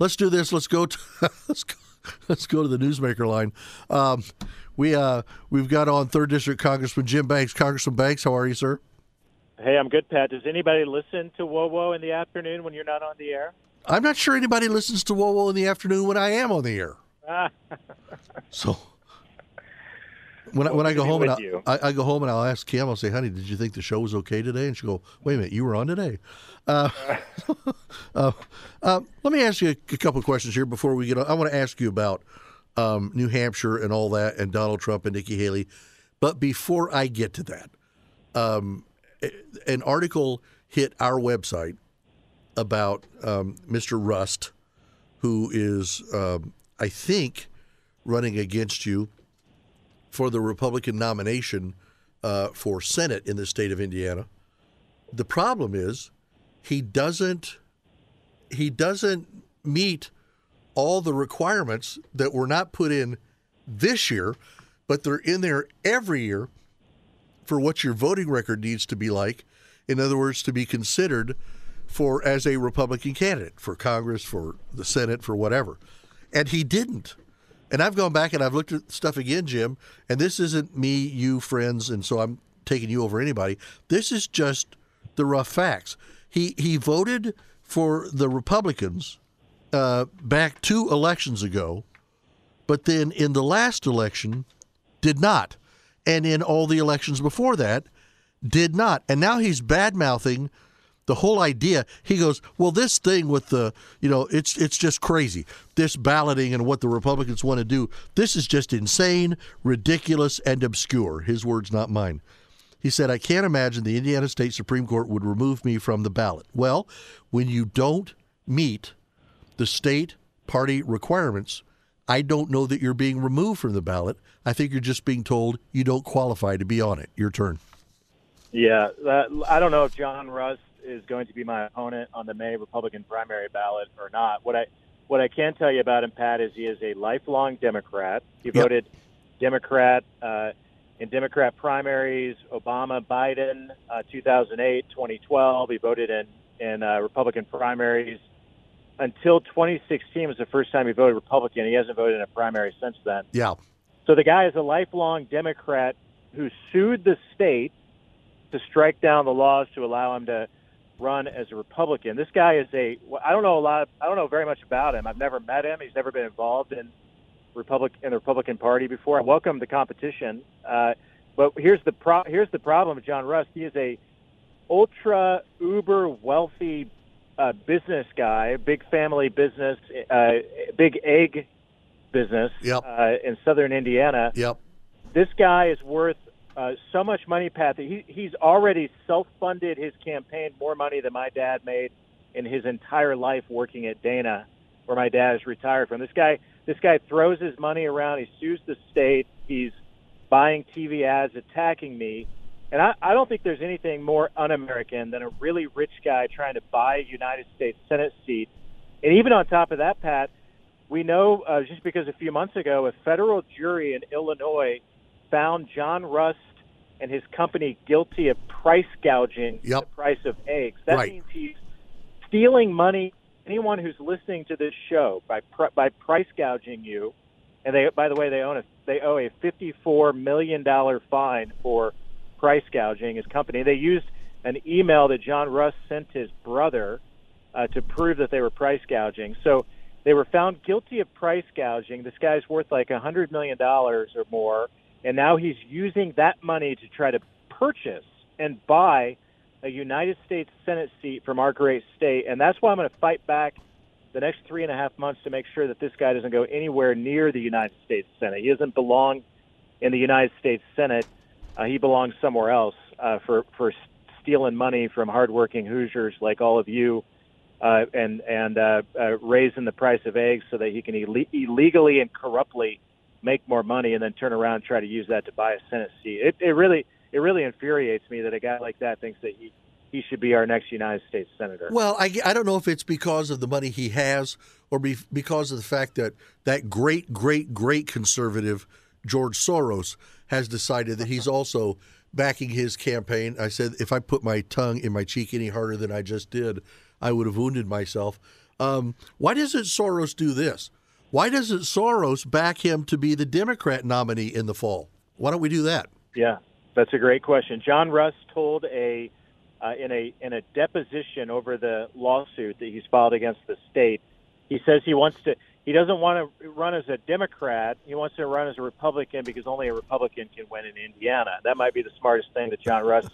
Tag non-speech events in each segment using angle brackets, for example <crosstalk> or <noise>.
Let's do this. Let's go. To, <laughs> let's go. Let's go to the newsmaker line. Um, we uh, we've got on third district Congressman Jim Banks. Congressman Banks, how are you, sir? Hey, I'm good, Pat. Does anybody listen to WoWo in the afternoon when you're not on the air? I'm not sure anybody listens to WoWo in the afternoon when I am on the air. <laughs> so when I, when I go home and I, I, go home and I'll ask Kim, I'll say, "Honey, did you think the show was okay today?" And she'll go, "Wait a minute, you were on today." Uh, <laughs> <laughs> uh, uh, let me ask you a, a couple of questions here before we get on. I want to ask you about um, New Hampshire and all that, and Donald Trump and Nikki Haley. But before I get to that, um, an article hit our website about um, Mr. Rust, who is, um, I think, running against you for the Republican nomination uh, for Senate in the state of Indiana. The problem is he doesn't he doesn't meet all the requirements that were not put in this year, but they're in there every year for what your voting record needs to be like. In other words, to be considered for as a Republican candidate for Congress, for the Senate, for whatever. And he didn't. And I've gone back and I've looked at stuff again, Jim, and this isn't me, you, friends, and so I'm taking you over anybody. This is just the rough facts. He he voted for the Republicans uh, back two elections ago, but then in the last election did not, and in all the elections before that did not, and now he's bad mouthing the whole idea he goes well this thing with the you know it's it's just crazy. This balloting and what the republicans want to do this is just insane ridiculous and obscure. His words not mine. He said i can't imagine the indiana state supreme court would remove me from the ballot. Well when you don't meet the state party requirements i don't know that you're being removed from the ballot. I think you're just being told you don't qualify to be on it. Your turn. Yeah, that, I don't know if John Rust is going to be my opponent on the May Republican primary ballot or not. What I what I can tell you about him, Pat, is he is a lifelong Democrat. He yep. voted Democrat uh, in Democrat primaries, Obama, Biden, uh, 2008, 2012. He voted in in uh, Republican primaries until 2016 was the first time he voted Republican. He hasn't voted in a primary since then. Yeah. So the guy is a lifelong Democrat who sued the state to strike down the laws to allow him to run as a Republican. This guy is a I don't know a lot. Of, I don't know very much about him. I've never met him. He's never been involved in Republic in the Republican Party before. I welcome the competition, uh, but here's the pro- here's the problem with John Rust. He is a ultra uber wealthy uh, business guy, big family business, uh, big egg business yep. uh, in southern Indiana. Yep. This guy is worth uh, so much money, Pat, he, he's already self-funded his campaign more money than my dad made in his entire life working at Dana, where my dad is retired from. This guy, this guy throws his money around. He sues the state. He's buying TV ads, attacking me. And I, I don't think there's anything more un-American than a really rich guy trying to buy a United States Senate seat. And even on top of that, Pat, we know uh, just because a few months ago, a federal jury in Illinois – found John Rust and his company guilty of price gouging yep. the price of eggs. That right. means he's stealing money. Anyone who's listening to this show by by price gouging you, and they by the way they own a they owe a fifty four million dollar fine for price gouging his company. They used an email that John Rust sent his brother uh, to prove that they were price gouging. So they were found guilty of price gouging. This guy's worth like a hundred million dollars or more and now he's using that money to try to purchase and buy a United States Senate seat from our great state. And that's why I'm going to fight back the next three and a half months to make sure that this guy doesn't go anywhere near the United States Senate. He doesn't belong in the United States Senate. Uh, he belongs somewhere else uh, for for stealing money from hardworking Hoosiers like all of you, uh, and and uh, uh, raising the price of eggs so that he can Ill- illegally and corruptly make more money and then turn around and try to use that to buy a Senate seat. It, it really it really infuriates me that a guy like that thinks that he he should be our next United States senator. Well, I, I don't know if it's because of the money he has or be, because of the fact that that great great great conservative George Soros has decided that he's <laughs> also backing his campaign. I said if I put my tongue in my cheek any harder than I just did, I would have wounded myself. Um, why doesn't Soros do this? Why doesn't Soros back him to be the Democrat nominee in the fall? Why don't we do that? Yeah, that's a great question. John Rust told a uh, in a in a deposition over the lawsuit that he's filed against the state. He says he wants to. He doesn't want to run as a Democrat. He wants to run as a Republican because only a Republican can win in Indiana. That might be the smartest thing that John Rust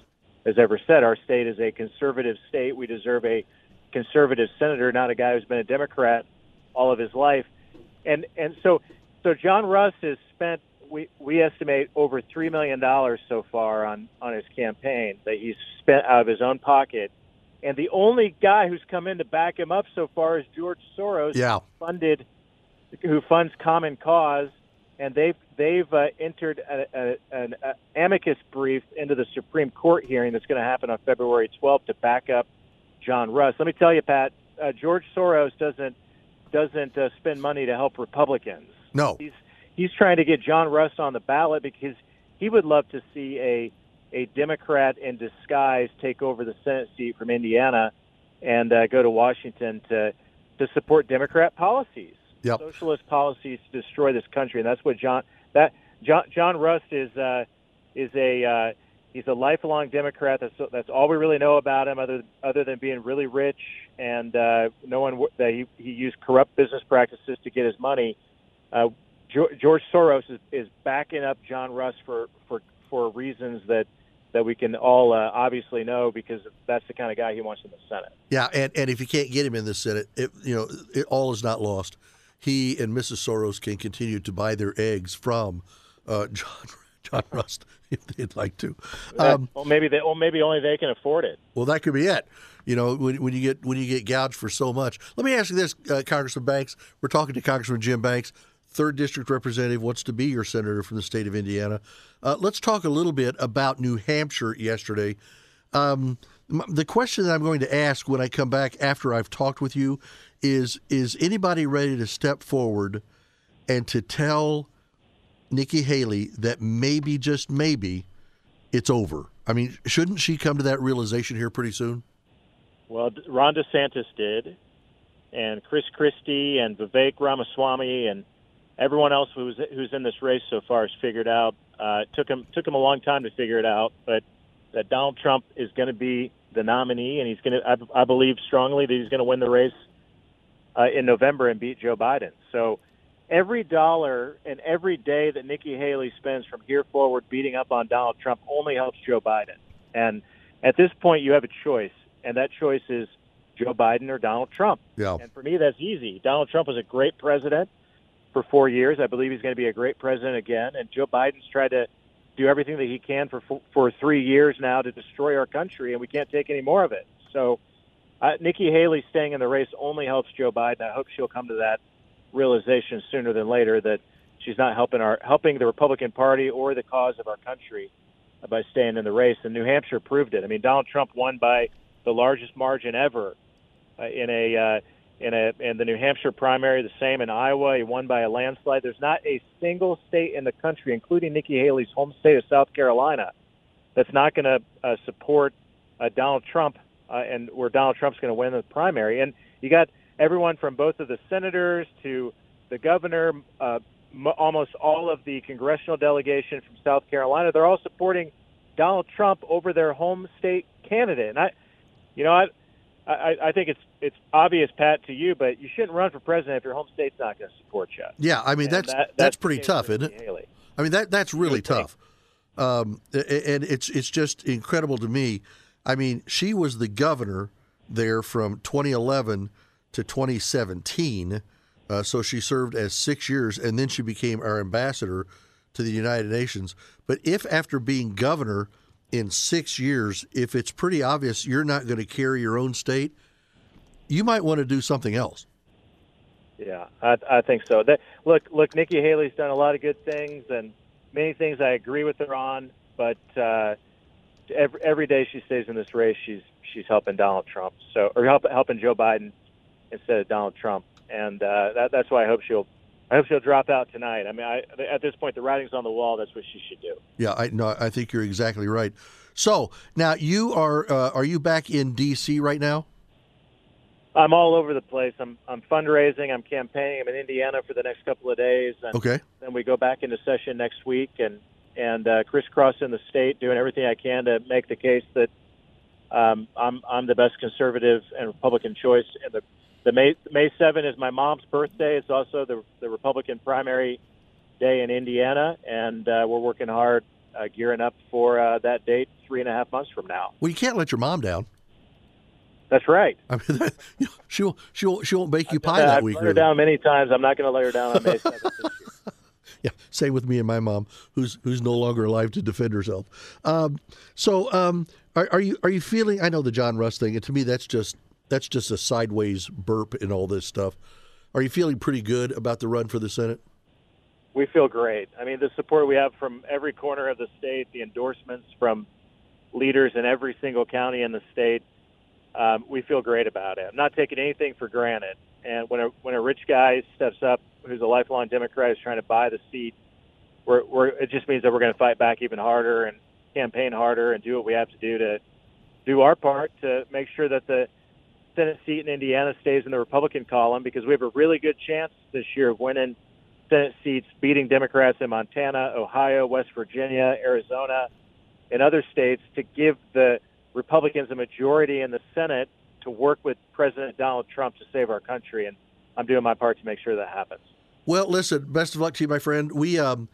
has ever said. Our state is a conservative state. We deserve a conservative senator, not a guy who's been a Democrat all of his life. And and so so John Rust has spent we we estimate over three million dollars so far on on his campaign that he's spent out of his own pocket. And the only guy who's come in to back him up so far is George Soros, yeah. funded, who funds Common Cause, and they've they've uh, entered a, a, an a amicus brief into the Supreme Court hearing that's going to happen on February 12th to back up John Rust. Let me tell you, Pat, uh, George Soros doesn't doesn't uh, spend money to help Republicans. No, he's he's trying to get John Rust on the ballot because he would love to see a a Democrat in disguise take over the Senate seat from Indiana and uh, go to Washington to to support Democrat policies, yep. socialist policies to destroy this country, and that's what John that John John Rust is uh, is a uh, he's a lifelong Democrat. That's that's all we really know about him, other other than being really rich and uh, no one that he he used corrupt business practices to get his money. Uh, George Soros is, is backing up John Rust for for for reasons that that we can all uh, obviously know because that's the kind of guy he wants in the Senate. Yeah, and, and if you can't get him in the Senate, it, you know, it, all is not lost. He and Mrs. Soros can continue to buy their eggs from uh, <laughs> John John Rust <laughs> if they'd like to. Um, well, maybe they, well, maybe only they can afford it. Well, that could be it. You know, when, when you get when you get gouged for so much. Let me ask you this, uh, Congressman Banks. We're talking to Congressman Jim Banks, third district representative, wants to be your senator from the state of Indiana. Uh, let's talk a little bit about New Hampshire yesterday. Um, the question that I'm going to ask when I come back after I've talked with you is: Is anybody ready to step forward and to tell Nikki Haley that maybe, just maybe, it's over? I mean, shouldn't she come to that realization here pretty soon? Well, Ron DeSantis did, and Chris Christie and Vivek Ramaswamy and everyone else who's who's in this race so far has figured out. Uh, it took him took him a long time to figure it out, but that Donald Trump is going to be the nominee, and he's going to. I, believe strongly that he's going to win the race uh, in November and beat Joe Biden. So every dollar and every day that Nikki Haley spends from here forward beating up on Donald Trump only helps Joe Biden. And at this point, you have a choice, and that choice is Joe Biden or Donald Trump. Yeah. And for me, that's easy. Donald Trump was a great president for four years. I believe he's going to be a great president again. And Joe Biden's tried to do everything that he can for for three years now to destroy our country, and we can't take any more of it. So, uh, Nikki Haley staying in the race only helps Joe Biden. I hope she'll come to that realization sooner than later that she's not helping our helping the Republican Party or the cause of our country by staying in the race. And New Hampshire proved it. I mean, Donald Trump won by the largest margin ever uh, in a uh, in a in the New Hampshire primary. The same in Iowa. He won by a landslide. There's not a single state in the country, including Nikki Haley's home state of South Carolina, that's not going to uh, support uh, Donald Trump uh, and where Donald Trump's going to win the primary. And you got everyone from both of the senators to the governor, uh, m- almost all of the congressional delegation from South Carolina. They're all supporting Donald Trump over their home state candidate. And I, you know, I, I, I think it's it's obvious, Pat, to you, but you shouldn't run for president if your home state's not going to support you. Yeah, I mean that's that, that's, that's pretty tough, isn't it? Haley. I mean that that's really tough, um, and it's it's just incredible to me. I mean, she was the governor there from 2011 to 2017. Uh, so she served as six years, and then she became our ambassador to the United Nations. But if after being governor in six years, if it's pretty obvious you're not going to carry your own state, you might want to do something else. Yeah, I, I think so. That, look, look, Nikki Haley's done a lot of good things, and many things I agree with her on. But uh, every every day she stays in this race, she's she's helping Donald Trump, so or help, helping Joe Biden instead of Donald Trump, and uh, that, that's why I hope she'll. I hope she'll drop out tonight. I mean, I, at this point, the writing's on the wall. That's what she should do. Yeah, I no, I think you're exactly right. So now you are uh, are you back in D.C. right now? I'm all over the place. I'm I'm fundraising. I'm campaigning. I'm in Indiana for the next couple of days. And okay. Then we go back into session next week and and uh, crisscrossing the state, doing everything I can to make the case that um, I'm I'm the best conservative and Republican choice. And the the May May 7 is my mom's birthday. It's also the the Republican primary day in Indiana, and uh, we're working hard, uh, gearing up for uh, that date three and a half months from now. Well, you can't let your mom down. That's right. I mean, that, you <laughs> know, she won't she won't she won't bake you pie I've that week. Let her down many times. I'm not going to let her down on May 7th <laughs> yeah, same with me and my mom, who's who's no longer alive to defend herself. Um, so, um, are, are, you are you feeling? I know the John Rust thing, and to me, that's just that's just a sideways burp in all this stuff. Are you feeling pretty good about the run for the Senate? We feel great. I mean, the support we have from every corner of the state, the endorsements from leaders in every single county in the state um, we feel great about it. I'm not taking anything for granted. And when a when a rich guy steps up, who's a lifelong Democrat, is trying to buy the seat, we're, we're it just means that we're going to fight back even harder and campaign harder and do what we have to do to do our part to make sure that the Senate seat in Indiana stays in the Republican column because we have a really good chance this year of winning Senate seats, beating Democrats in Montana, Ohio, West Virginia, Arizona, and other states to give the Republicans a majority in the Senate to work with President Donald Trump to save our country, and I'm doing my part to make sure that happens. Well, listen, best of luck to you, my friend. We, um,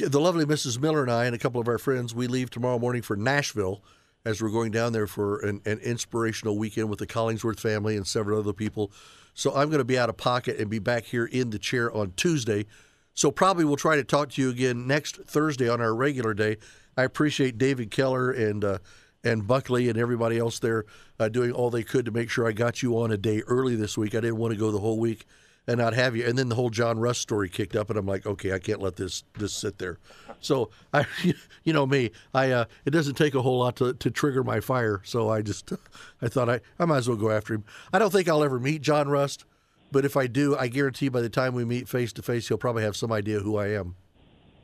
the lovely Mrs. Miller and I, and a couple of our friends, we leave tomorrow morning for Nashville as we're going down there for an, an inspirational weekend with the Collingsworth family and several other people. So I'm going to be out of pocket and be back here in the chair on Tuesday. So probably we'll try to talk to you again next Thursday on our regular day. I appreciate David Keller and uh, and Buckley and everybody else there uh, doing all they could to make sure I got you on a day early this week. I didn't want to go the whole week and not have you. And then the whole John Rust story kicked up, and I'm like, okay, I can't let this this sit there. So I, <laughs> you know me, I uh, it doesn't take a whole lot to, to trigger my fire. So I just <laughs> I thought I I might as well go after him. I don't think I'll ever meet John Rust, but if I do, I guarantee by the time we meet face to face, he'll probably have some idea who I am.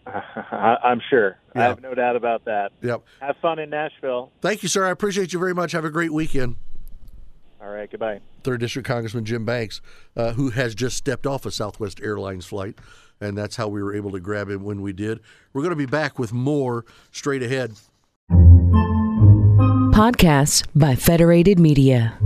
<laughs> I'm sure. I have no doubt about that. Yep. Have fun in Nashville. Thank you, sir. I appreciate you very much. Have a great weekend. All right. Goodbye. Third District Congressman Jim Banks, uh, who has just stepped off a Southwest Airlines flight, and that's how we were able to grab him when we did. We're going to be back with more straight ahead. Podcasts by Federated Media.